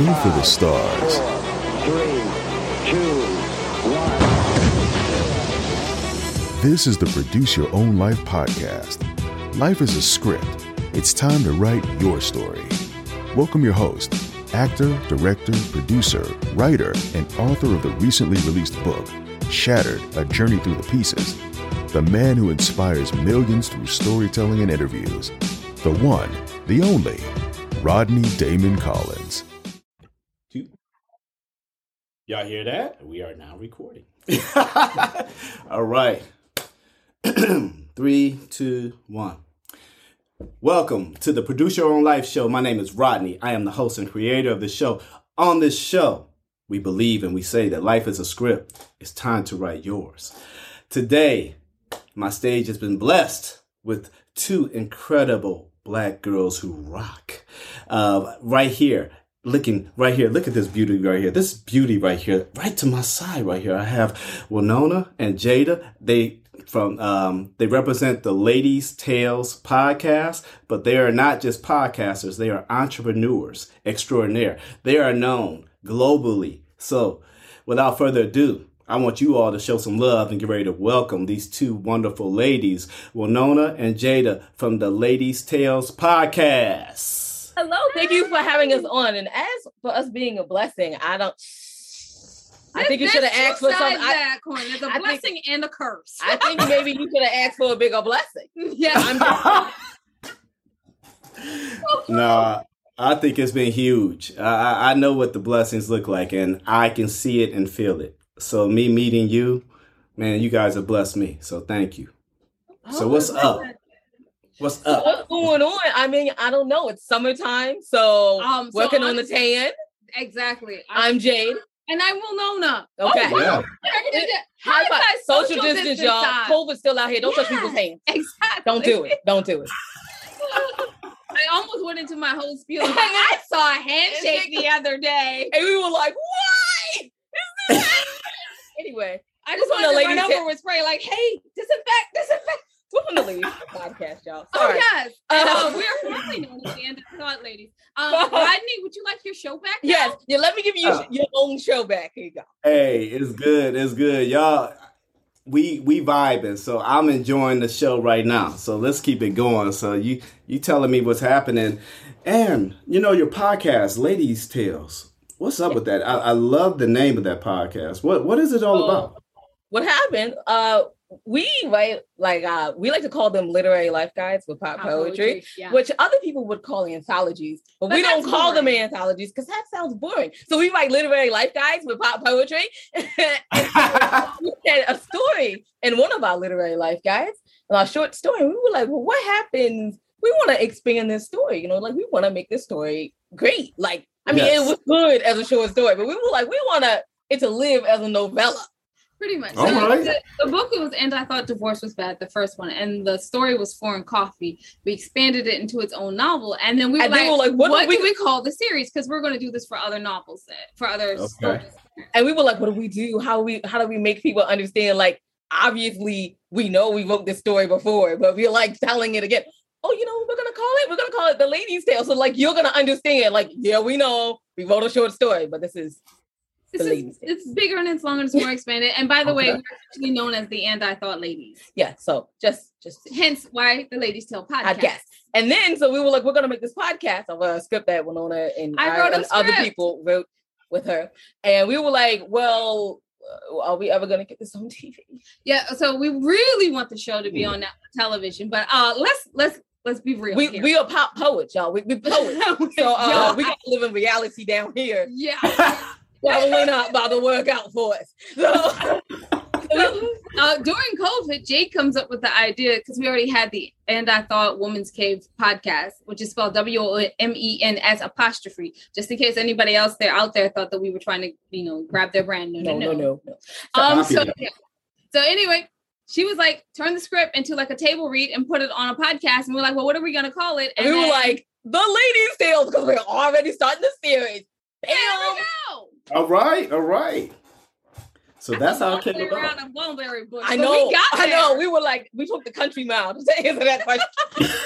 Go for the stars. This is the Produce Your Own Life podcast. Life is a script. It's time to write your story. Welcome your host, actor, director, producer, writer, and author of the recently released book, Shattered A Journey Through the Pieces. The man who inspires millions through storytelling and interviews. The one, the only, Rodney Damon Collins. Y'all hear that? We are now recording. All right. Three, two, one. Welcome to the Produce Your Own Life show. My name is Rodney. I am the host and creator of the show. On this show, we believe and we say that life is a script. It's time to write yours. Today, my stage has been blessed with two incredible black girls who rock. Uh, right here, looking right here. Look at this beauty right here. This beauty right here, right to my side right here. I have Wilnona and Jada. They from um, they represent the Ladies Tales podcast, but they are not just podcasters. They are entrepreneurs extraordinaire. They are known globally. So, without further ado, I want you all to show some love and get ready to welcome these two wonderful ladies, Wilnona and Jada from the Ladies Tales podcast. Hello, thank you for having us on. And as for us being a blessing, I don't. I think you should have asked for something. I, that coin. There's a I think- blessing and a curse. I think maybe you should have asked for a bigger blessing. yeah. I'm just, No, I think it's been huge. I, I I know what the blessings look like, and I can see it and feel it. So me meeting you, man, you guys have blessed me. So thank you. So what's oh, up? What's up? what's going on? I mean, I don't know. It's summertime, so, Um, so working on I'm- the tan. exactly. I'm, I'm Jade. and I will know now. Okay. Yeah. How High is five. that Social distance, y'all. time? COVID's still out here. Don't touch people's hands. Exactly. Don't do it. Don't do it. I almost went into my whole spiel. Like, I saw a handshake the other day. And we were like, "What?" Is this?" anyway, I just From wanted to lady run tip- over with spray, like, hey, disinfect, disinfect. We're from the ladies podcast, y'all. Oh yes, and, uh, Um, we're formerly known as the And I Thought Ladies. Um, Rodney, would you like your show back? now? Yes. Yeah, let me give you Oh. your own show back. Here you go. Hey, it's good. It's good, y'all. We we vibing, so I'm enjoying the show right now. So let's keep it going. So you you telling me what's happening, and you know your podcast, Ladies Tales. What's up with that? I, I love the name of that podcast. What what is it all Oh, about? What happened? Uh we right like uh we like to call them literary life guides with pop Pop poetry. Yeah. Which other people would call anthologies, but, But we don't that's call them anthologies because that sounds boring. So we write literary life guides with pop poetry. we had a story in one of our literary life guides, and our short story. We were like, well, what happens? We want to expand this story, you know, like we want to make this story great. Like, I mean, Yes. it was good as a short story, but we were like, we want to it to live as a novella. Pretty much. So right. the, the book was and I thought divorce was bad, the first one, and the story was foreign coffee. We expanded it into its own novel, and then we were like, were like, what what, do we- do we call the series? Because we're going to do this for other novels, that, for other Okay. stories. And we were like, what do we do? How we how do we make people understand? Like, obviously, we know we wrote this story before, but we're like telling it again. Oh, you know what we're gonna call it? We're gonna call it the ladies' tale. So like you're gonna understand, like, yeah, we know we wrote a short story, but this is Is, it's bigger and it's longer and it's more expanded. And by the way, we're actually known as the And I Thought Ladies. yeah. So just just Hence why the Ladies Tale podcast. podcast. And then so we were like, we're gonna make this podcast of a script that Wilnona and I wrote and other people wrote with her. And we were like, well, uh, are we ever gonna get this on TV? Yeah, so we really want the show to be on that television, but uh let's let's let's be real. We here. we are pop poets, y'all. We we poets. So uh, we got to live in reality down here. yeah. Probably not about to work out for us. So, So, uh, during COVID, Jade comes up with the idea because we already had the And I Thought Woman's Cave podcast, which is spelled W O M E N S apostrophe, just in case anybody else there out there thought that we were trying to, you know, grab their brand. No, no, no, no, no. Um, so, yeah. so anyway, she was like, turn the script into like a table read and put it on a podcast. And we're like, well, what are we going to call it? And we were then- like, the ladies' tales, because we're already starting the series. there we go. All right, all right. So that's how it came about. around a mulberry bush. I but know. We got I know. We were like, we took the country mile to answer that question.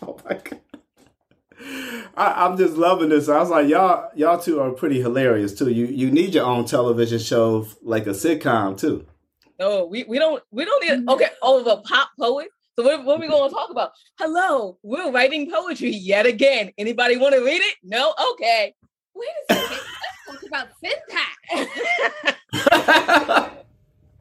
Oh my god. I, I'm just loving this. I was like, y'all, y'all two are pretty hilarious too. You you need your own television show, like a sitcom too. No, we, we don't we don't need okay, oh the pop poet. So what, what are we gonna talk about? Hello, we're writing poetry yet again. Anybody want to read it? No? Okay. Wait a second. Let's talk about syntax.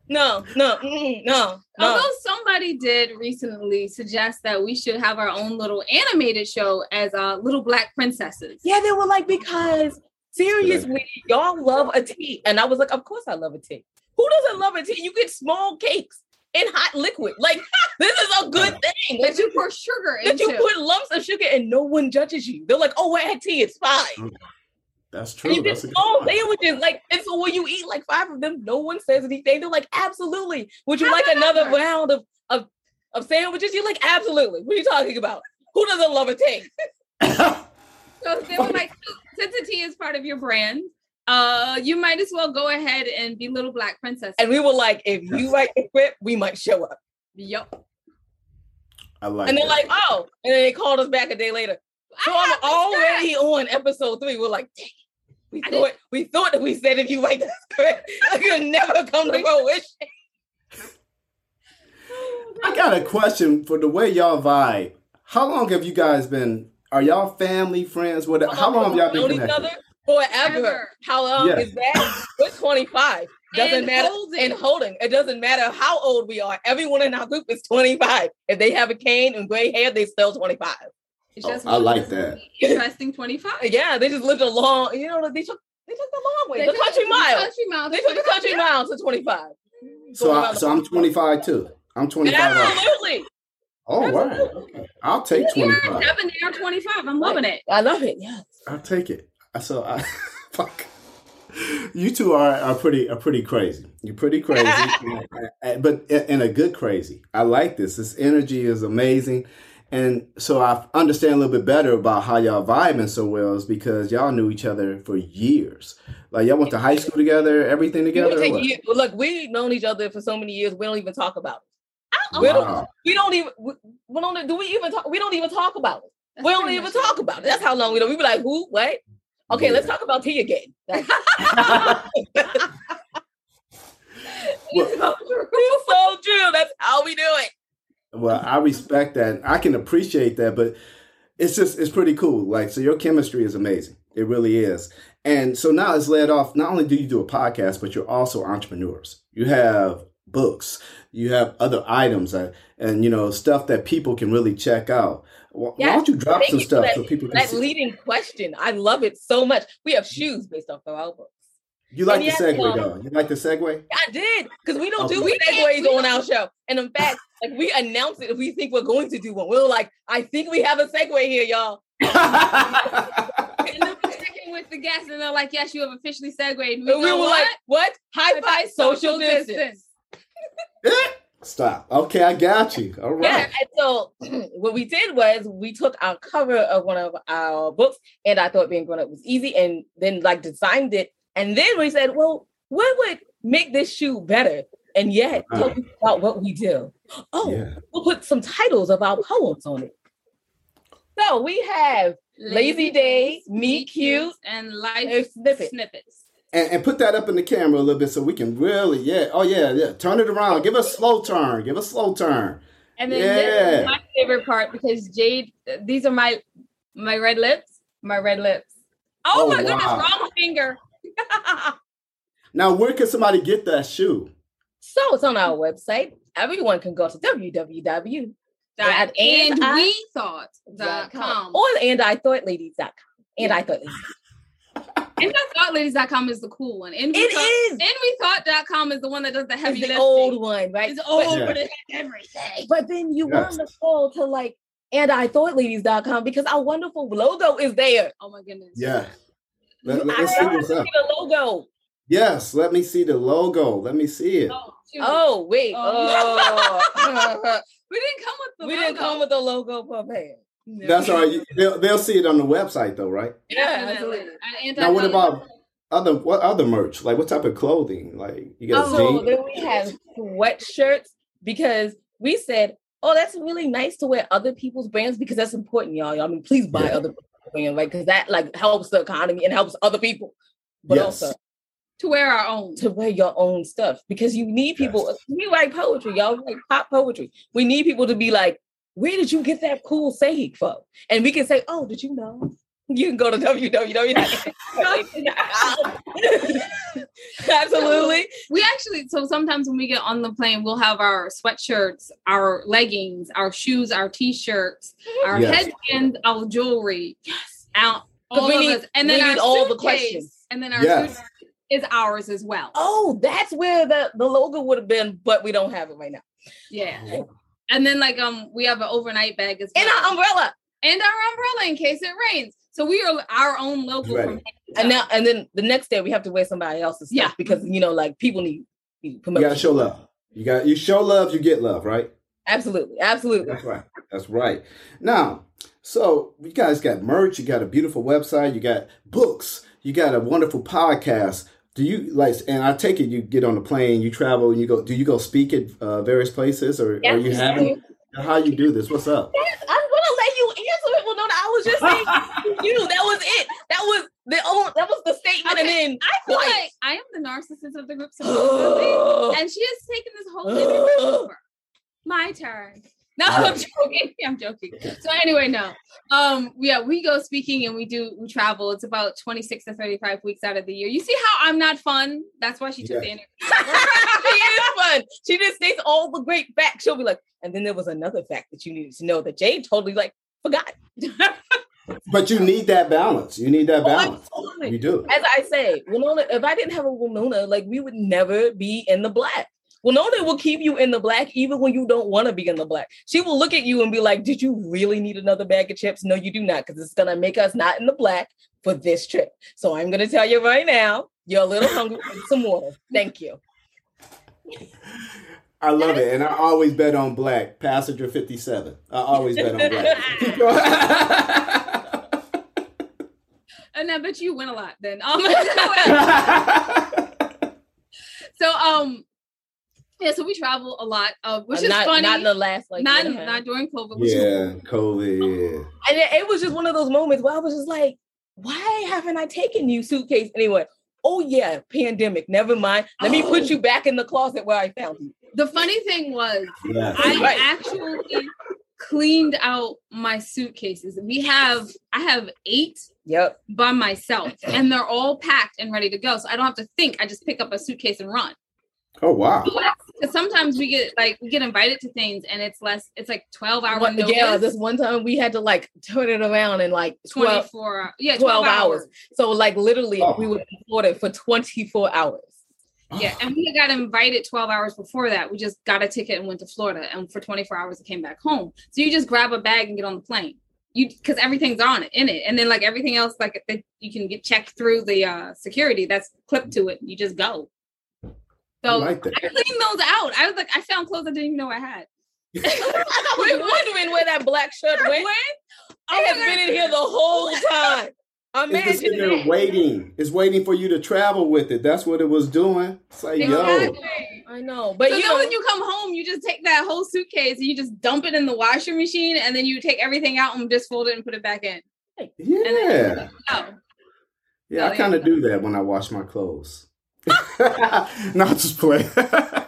No, no, no, no. Although somebody did recently suggest that we should have our own little animated show as uh, little black princesses. Yeah, they were like, because seriously, y'all love a tea. And I was like, of course I love a tea. Who doesn't love a tea? You get small cakes in hot liquid. Like, this is a good thing. That you pour sugar that into. you put lumps of sugar and no one judges you. They're like, oh, I had tea, it's fine. That's And true. you get That's a good small sandwiches, like, and so when you eat like five of them, no one says anything. They're like, absolutely. Would you like another However- round of, of of sandwiches? You're like, absolutely. What are you talking about? Who doesn't love a tea? So they were like, since the tea is part of your brand, uh, you might as well go ahead and be little black princess. And we were like, if you like the script, we might show up. Yup. I like. And they're that. like, oh, and then they called us back a day later. So I I'm ah, have to already on episode three. We're like, dang, we I thought we thought that we said if you write the script, it could never come to fruition. Oh, I got a question for the way y'all vibe. How long have you guys been? Are y'all family, friends? What? How long have y'all been known each other? Forever. Forever. How long Yeah. is that? We're 25. Doesn't And matter. holding. And holding. It doesn't matter how old we are. Everyone in our group is 25. If they have a cane and gray hair, they still 25. It's Oh, I like that. Interesting 25. Yeah, they just lived a long, you know, they took they took the long way. They the took country the mile. Country mile. They took the country mile to 25. So, I, so I'm 25 too. I'm 25. also. Absolutely. Oh, right. Okay. I'll take You're 25. seven, you're 25. I'm loving it. I love it. Yes. I'll take it. So I fuck. You two are, are pretty are pretty crazy. You're pretty crazy, but in in a good crazy. I like this. This energy is amazing, and so I understand a little bit better about how y'all vibing so well is because y'all knew each other for years. Like y'all went to high school together, everything together. would or take what? years- Look, we've known each other for so many years. We don't even talk about it. We don't. Wow. We don't even. We, we don't. Do we even talk? We don't even talk about it. That's we don't even talk about it. That's how long we know. We be like, who? What? Okay, Yeah. let's talk about tea again. Like, Well- it's so true. It's so true. That's how we do it. Well, I respect that. I can appreciate that, but it's just it's pretty cool. Like, so your chemistry is amazing. It really is. And so now it's led off. Not only do you do a podcast, but you're also entrepreneurs. You have books. You have other items, uh, and you know stuff that people can really check out. Why, why don't you drop Thank some you stuff that- so people can That see? leading question, I love it so much. We have shoes based off of our books. You like and the yes, segue um, though? You like the segue? I did because we don't do Okay. segues We on our show, and in fact, like we announce it if we think we're going to do one. We're like, I think we have a segue here, y'all. And then we're checking with the guests, and they're like, "Yes, you have officially segued." We, we were "What?" like, what? High five, social distance. Stop. Okay, I got you. All Yeah, and so what we did was we took our cover of one of our books, and I thought being grown up was easy, and then like designed it, and then we said, well, what would make this shoe better? And yet Uh. talk about what we do. Oh, Yeah. we'll put some titles of our poems on it. So we have Lazy Days, Meet Cute, and life a snippet. snippets. And, and put that up in the camera a little bit so we can really, yeah. Oh yeah, yeah. Turn it around. Give a slow turn. Give a slow turn. And then this Yeah. is my favorite part because Jade, these are my my red lips, my red lips. Oh, Oh, my goodness, wow. wrong finger. Now, where can somebody get that shoe? so it's on our website. Everyone can go to www. Dot And and I- we thought dot com. or and I thought ladies.com. And I thought ladies. And I thought ladies.com is the cool one. And we It thought, is. And we thought.com is the one that does the heavy It's the lifting. old one, right? It's old, Yeah. but it has everything. But then you Yes. want to go to like and I thought ladies.com because our wonderful logo is there. Oh my goodness. Yeah. Let, I us see what's up. see the logo. Yes, let me see the logo. Let me see it. Oh. Oh, wait. Oh. Oh. we didn't come with the we logo. didn't come with the logo prepared. No. That's all right. They'll, they'll see it on the website though, right? Yeah, Definitely. absolutely. Now, what about other what other merch? Like what type of clothing? Like you got Oh, So then we have sweatshirts because we said, oh, that's really nice to wear other people's brands because that's important, y'all. I mean, please buy Yeah. other brands, Right, because that like helps the economy and helps other people, but Yes. also To wear our own. to wear your own stuff because you need people. We write poetry, y'all like pop poetry. We need people to be like, "Where did you get that cool saying from?" And we can say, "Oh, did you know?" You can go to www. Absolutely. We actually, so sometimes when we get on the plane, we'll have our sweatshirts, our leggings, our shoes, our t-shirts, mm-hmm. our Yes. headband, our jewelry. Yes. Out. 'Cause All we of need- us. And then our need all the suitcase, questions. And then our Yes. Suitcase is ours as well. Oh, that's where the, the logo would have been, but we don't have it right now. Yeah. And then like um we have an overnight bag as well. And our umbrella. and our umbrella in case it rains. So we are our own logo Right. from And now and then the next day we have to wear somebody else's stuff Yeah. because you know, like people need, need You gotta show love. You got you show love, you get love, right? Absolutely, absolutely. That's right. That's right. Now, so you guys got merch, you got a beautiful website, you got books, you got a wonderful podcast. Do you like? And I take it you get on the plane, you travel, and you go. Do you go speak at uh, various places, or are you Yes, having? How you do this? What's up? Yes, I'm gonna let you answer it. Well, no, no, I was just saying you. That was it. That was the own. That was the statement, and then I feel Right. like I am the narcissist of the group supposedly. and she has taken this whole thing over. My turn. No, I'm joking. I'm joking. So anyway, no. Um, yeah, we go speaking and we do we travel. It's about 26 to 35 weeks out of the year. You see how I'm not fun? That's why she took the interview. she is fun. She just states all the great facts. She'll be like, and then there was another fact that you needed to know that Jade totally like forgot. But you need that balance. You need that Oh, balance. absolutely. You do. As I say, Wilnona, if I didn't have a Wilnona, like we would never be in the black. Wilnona will keep you in the black even when you don't want to be in the black. She will look at you and be like, Did you really need another bag of chips? No, you do not, because it's gonna make us not in the black for this trip. So I'm gonna tell you right now, you're a little hungry some water. Thank you. I love it, and I always bet on black. Passenger fifty-seven. I always bet on black. Keep going. and I bet you win a lot then. Um, so um yeah, so we travel a lot, uh, which Uh, is not, funny. not in the last like not year and a half. not during COVID, which is yeah, COVID. And it, it was just one of those moments where I was just like, why haven't I taken you suitcase anyway? Oh yeah, pandemic. Never mind. Let me put Oh. you back in the closet where I found you. the funny thing was Yeah. I Right. actually cleaned out my suitcases. We have I have eight Yep. by myself and they're all packed and ready to go. So I don't have to think. I just pick up a suitcase and run. Oh wow. Because sometimes we get like we get invited to things and it's less, it's like 12 hour One- notice. yeah, this one time we had to like turn it around in like 12, 24 hours. Yeah, 12 12, hours. hours. So like literally Oh. we were in Florida for 24 hours. Yeah, and we got invited 12 hours before that. We just got a ticket and went to Florida, and for 24 hours, it came back home. So you just grab a bag and get on the plane. You because everything's on it in it, and then like everything else, like you can get checked through the uh security that's clipped to it. You just go. I So like that. I cleaned those out. I was like, I found clothes I didn't even know I had. I was wondering where that black shirt went. I Oh have been in here the whole time. It's just sitting Imagine there waiting. It's waiting for you to travel with it. That's what it was doing. It's like, yo, I know, but so you know, when you come home, you just take that whole suitcase and you just dump it in the washing machine, and then you take everything out and just fold it and put it back in. And yeah, then oh, yeah. I kind of do that when I wash my clothes. Not just play. you gotta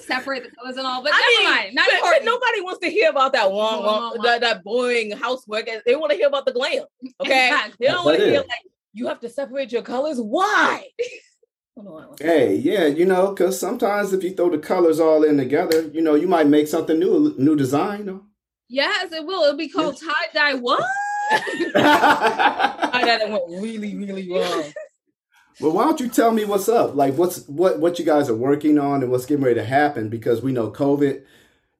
separate the colors and all, but I never mean, mind. Not but, but nobody wants to hear about that Wong, wong, wong, wong, that, that boring housework. They want to hear about the glam. Okay, Exactly. they don't want to hear like you have to separate your colors. Why? Hey, yeah, you know, because sometimes if you throw the colors all in together, you know, you might make something new, new design. though. Yes, it will. It'll be called tie dye. What? I thought it went really, really wrong. Well, why don't you tell me what's up? Like, what's what what you guys are working on and what's getting ready to happen? Because we know COVID,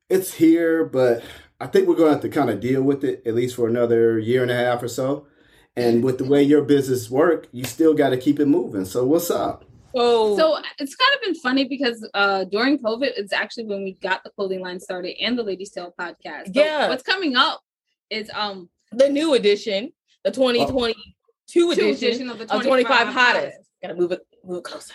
it's here, but I think we're going to have to kind of deal with it at least for another year and a half or so. And with the way your business work, you still got to keep it moving. So, what's up? Oh. So it's kind of been funny because uh during COVID, it's actually when we got the clothing line started and the Ladies Tale podcast. So Yeah. what's coming up is um the new edition, the 2022 two edition, edition of the of 25 hottest. Gotta move it, move it closer.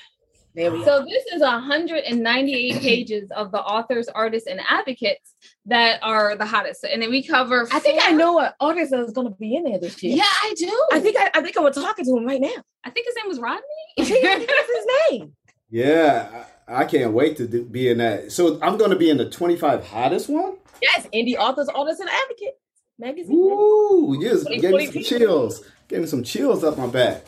There we go. So this is 198 pages of the authors, artists, and advocates that are the hottest. And then we cover. I think I know what artist is going to be in there this year. Yeah, I do. I think I, I think I was talking to him right now. I think his name was Rodney. I think I think that's his name. Yeah, I, I can't wait to do, be in that. So I'm going to be in the 25 hottest one. Yes, indie authors, artists, and advocates magazine. Ooh, yes, getting some 2022. chills, getting some chills up my back.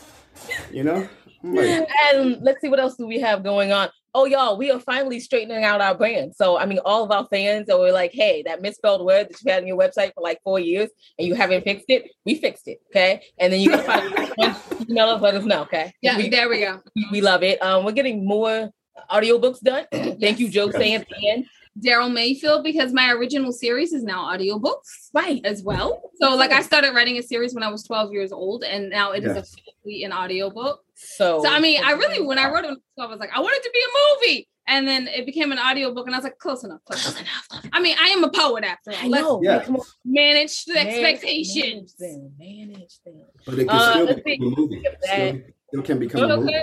You know, like, And let's see what else do we have going on. Oh, y'all, we are finally straightening out our brand. So, I mean, all of our fans that were like, hey, that misspelled word that you've had on your website for like four years and you haven't fixed it, we fixed it. Okay. And then you gotta find email us, let us know. Okay. Yeah, We, there we go. we love it. Um, we're getting more audiobooks done. Thank you, Joe, saying at the end. Daryl Mayfield, because my original series is now audiobooks Right. as well. So, like, I started writing a series when I was 12 years old, and now it is Yeah. officially an audiobook. So, So, I mean, I really, when I wrote it, I was like, I want it to be a movie. And then it became an audiobook, and I was like, close enough. Close enough. I mean, I am a poet after all. I Let's know. Yeah. Like, come on. manage the Manage- expectations. Manage them. Manage them. but it can Uh, still let's become a movie. at. Still, still can become a movie.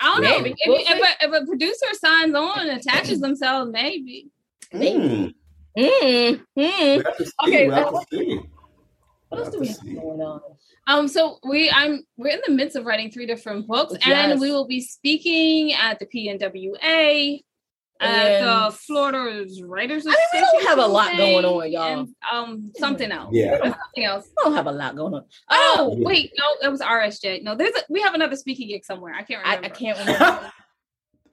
I don't know. Maybe. If, We'll if, a, if a producer signs on and attaches themselves, maybe. Mm. Mm, We mm. have to see. Okay, we have to see. What else do we have going on? Um, so we I'm we're in the midst of writing three different books, Yes. and we will be speaking at the PNWA, at the And- Florida Writers I mean, we don't have a lot going on, y'all. and, um, something else. Yeah. And something else. We don't have a lot going on. Oh Yeah. wait, no, it was RSJ. No, there's a, we have another speaking gig somewhere. I can't I, remember. I can't remember.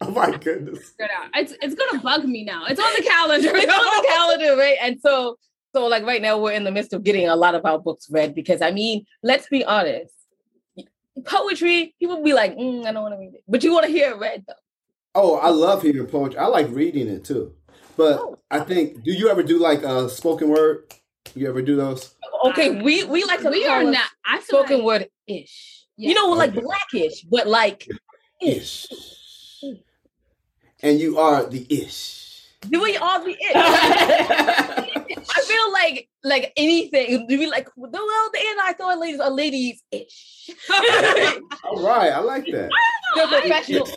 Oh my goodness. figure it out. It's it's gonna bug me now. It's on the calendar. it's on the calendar, right? And so, so like right now, we're in the midst of getting a lot of our books read because I mean, let's be honest. Poetry, people be like, mm, I don't want to read it, but you want to hear it read though. Oh, I love hearing poetry. I like reading it too. But Oh. I think, do you ever do like a spoken word? You ever do those? Okay, we we like to we call are it not. I spoken like, word ish. Yeah. You know, like Okay. blackish, but like ish. Ish. And you are the ish. Do we all the ish? I feel like like anything. Do we like well the and I thought ladies are ladies ish. All right, I like that. They're I- professional.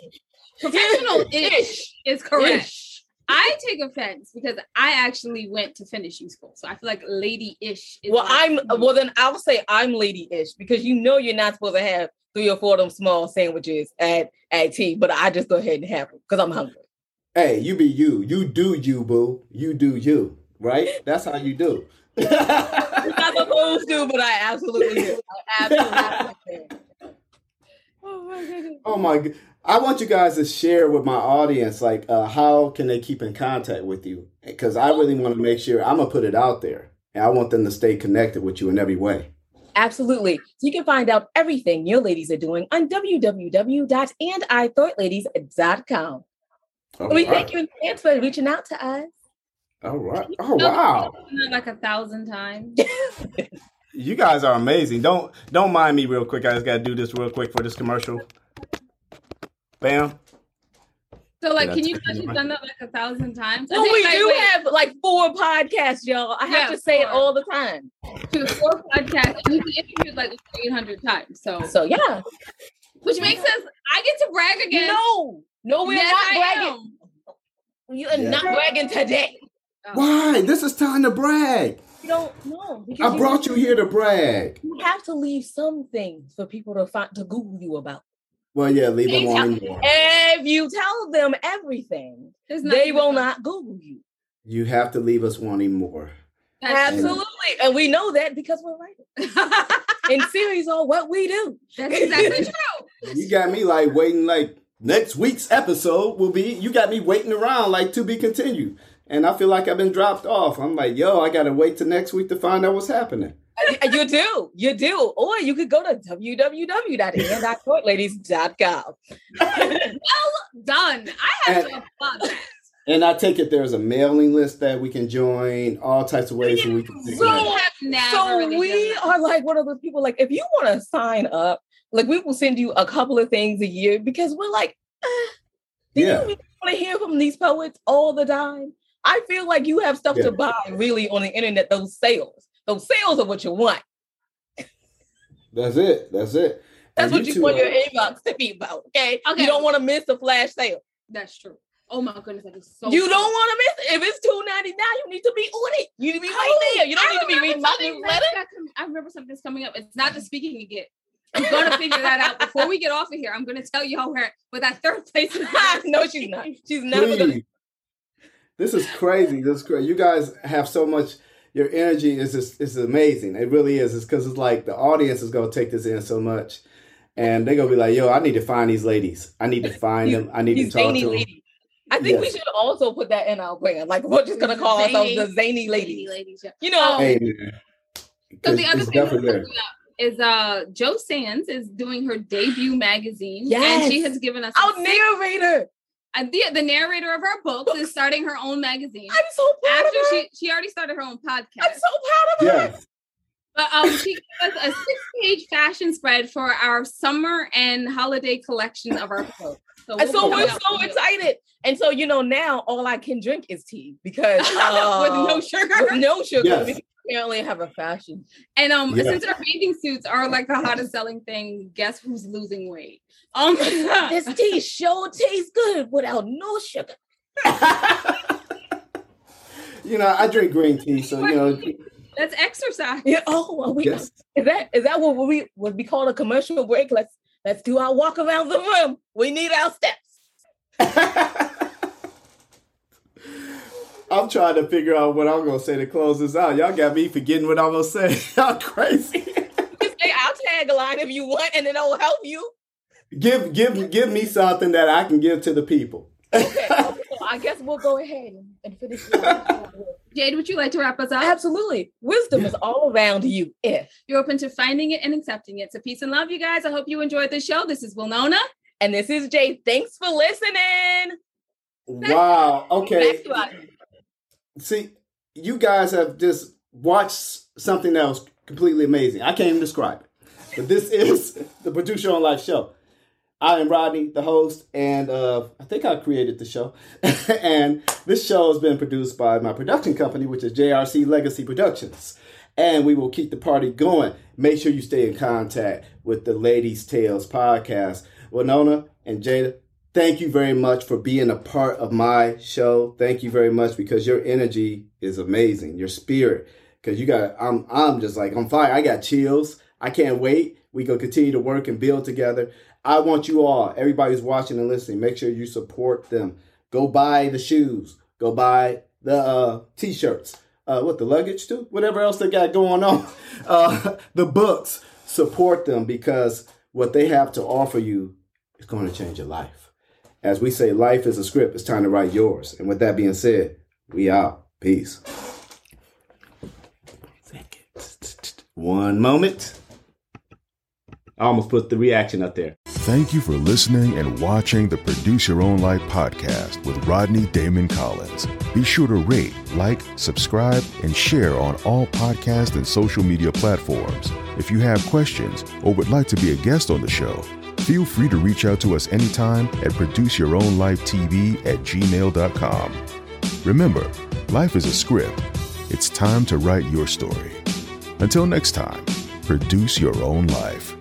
Professional ish is correct. Ish. I take offense because I actually went to finishing school, so I feel like lady-ish. Well, like- I'm well then I'll say I'm lady-ish because you know you're not supposed to have three or four of them small sandwiches at at tea, but I just go ahead and have them because I'm hungry. Hey, you be you. You do you, boo. You do you. Right? That's how you do. I'm not supposed to, but I absolutely do. I absolutely do. Oh my goodness. oh my god. I want you guys to share with my audience, like, uh, how can they keep in contact with you? Because I really want to make sure I'm gonna put it out there, and I want them to stay connected with you in every way. Absolutely. So you can find out everything your ladies are doing on www.andithoughtLadies.com. All we right. thank you in advance for reaching out to us. All right. Oh wow. like a thousand times. You guys are amazing. Don't don't mind me real quick. I just gotta do this real quick for this commercial. Bam. So, like, Yeah, can you tell you've done that like a thousand times? I oh, Well, we like, do wait, have like four podcasts, y'all. I have Yeah, to say it all the time. to four podcasts, and you've been interviewed like eight hundred times. So, So yeah. which makes us, I get to brag again. No, no, we're Yes, not bragging. You are Yeah. not bragging today. Oh. Why? This is time to brag. You don't know. because I brought you here to brag. You have to leave some things for people to find to Google you about. Well, yeah, leave them They on. tell- If you tell them everything, they will a- not Google you. You have to leave us wanting more. Absolutely. And we know that because we're writers. in series on what we do. That's exactly true. You got me like waiting like next week's episode will be you got me waiting around like to be continued. And I feel like I've been dropped off. I'm like, yo, I gotta wait till next week to find out what's happening. you do. You do. Or you could go to www.andithoughtLadies.com. Done. I have to applaud that. And I take it there's a mailing list that we can join, all types of ways that we can We So- have never So really we are like one of those people, like, if you want to sign up, like, we will send you a couple of things a year because we're like, eh, do Yeah. you really want to hear from these poets all the time? I feel like you have stuff Yeah. to buy really on the internet, those sales. Those sales are what you want. That's it. That's it. That's And what you two want are- your inbox to be about. Okay. Okay. You don't want to miss a flash sale. That's true. Oh my goodness, that is so. you funny. don't want to miss it. If it's two ninety nine, you need to be on it. You need to be right Oh, there. You don't I need to be reading my something newsletter. that's got com- I remember something's coming up. It's not the speaking again. I'm gonna figure that out before we get off of here. I'm gonna tell y'all where where that third place is. no, she's not. She's never gonna. Please. This is crazy. This is crazy. You guys have so much. Your energy is just is amazing. It really is. It's because it's like the audience is gonna take this in so much, and they're gonna be like, "Yo, I need to find these ladies. I need to find them. I need to These talk zany to them." ladies. I think we should also put that in our plan. Like we're just gonna call ourselves the zany ladies. ladies. Yeah. You know, Oh, Hey man, So 'Cause the other thing that's coming up is uh Joe Sands is doing her debut magazine, Yes. and she has given us our a six- narrator. uh, the the narrator of her books is starting her own magazine. I'm so proud After of her. she she already started her own podcast. I'm so proud of her. Yes. But um, she gave us a six-page fashion spread for our summer and holiday collection of our clothes. So, And so we'll we're so out for you. excited. And so you know now all I can drink is tea because with uh, no sugar. with no sugar. Yes. Because we apparently have a fashion. And um, Yeah. since our bathing suits are like the hottest selling thing, guess who's losing weight? Um, This tea sure tastes good without no sugar. you know, I drink green tea, so you know, that's exercise. Yeah. Oh, are we, yes. is that is that what we would be called a commercial break? Let's let's do our walk around the room. We need our steps. I'm trying to figure out what I'm gonna say to close this out. Y'all got me forgetting what I'm gonna say. Y'all crazy. Just say our tagline if you want, and it'll help you. give give give me something that I can give to the people. Okay, okay, I guess we'll go ahead and finish. Jade, would you like to wrap us up? Absolutely, wisdom is all around you. If You're open to finding it and accepting it. So peace and love, you guys. I hope you enjoyed the show. This is Wilnona. and this is Jay. Thanks for listening. Wow. Okay. See, you guys have just watched something else completely amazing. I can't even describe it. But this is the Produce Your Own Life show. I am Rodney, the host, and uh, I think I created the show. and this show has been produced by my production company, which is JRC Legacy Productions. And we will keep the party going. Make sure you stay in contact with the Ladies Tales podcast. Wilnona and Jada, thank you very much for being a part of my show. Thank you very much because your energy is amazing. Your spirit, because you got, I'm, I'm just like on fire. I got chills. I can't wait. We gonna continue to work and build together. I want you all, everybody who's watching and listening, make sure you support them. Go buy the shoes. Go buy the uh, t-shirts. Uh, what the luggage too? Whatever else they got going on. Uh, the books. Support them because what they have to offer you is going to change your life. As we say, life is a script. It's time to write yours. And with that being said, we out. Peace. One moment. I almost put the reaction up there. Thank you for listening and watching the Produce Your Own Life podcast with Rodney Damon Collins. Be sure to rate, like, subscribe, and share on all podcast and social media platforms. If you have questions or would like to be a guest on the show, feel free to reach out to us anytime at produceyourownlifetv at gmail.com. Remember, life is a script. It's time to write your story. Until next time, produce your own life.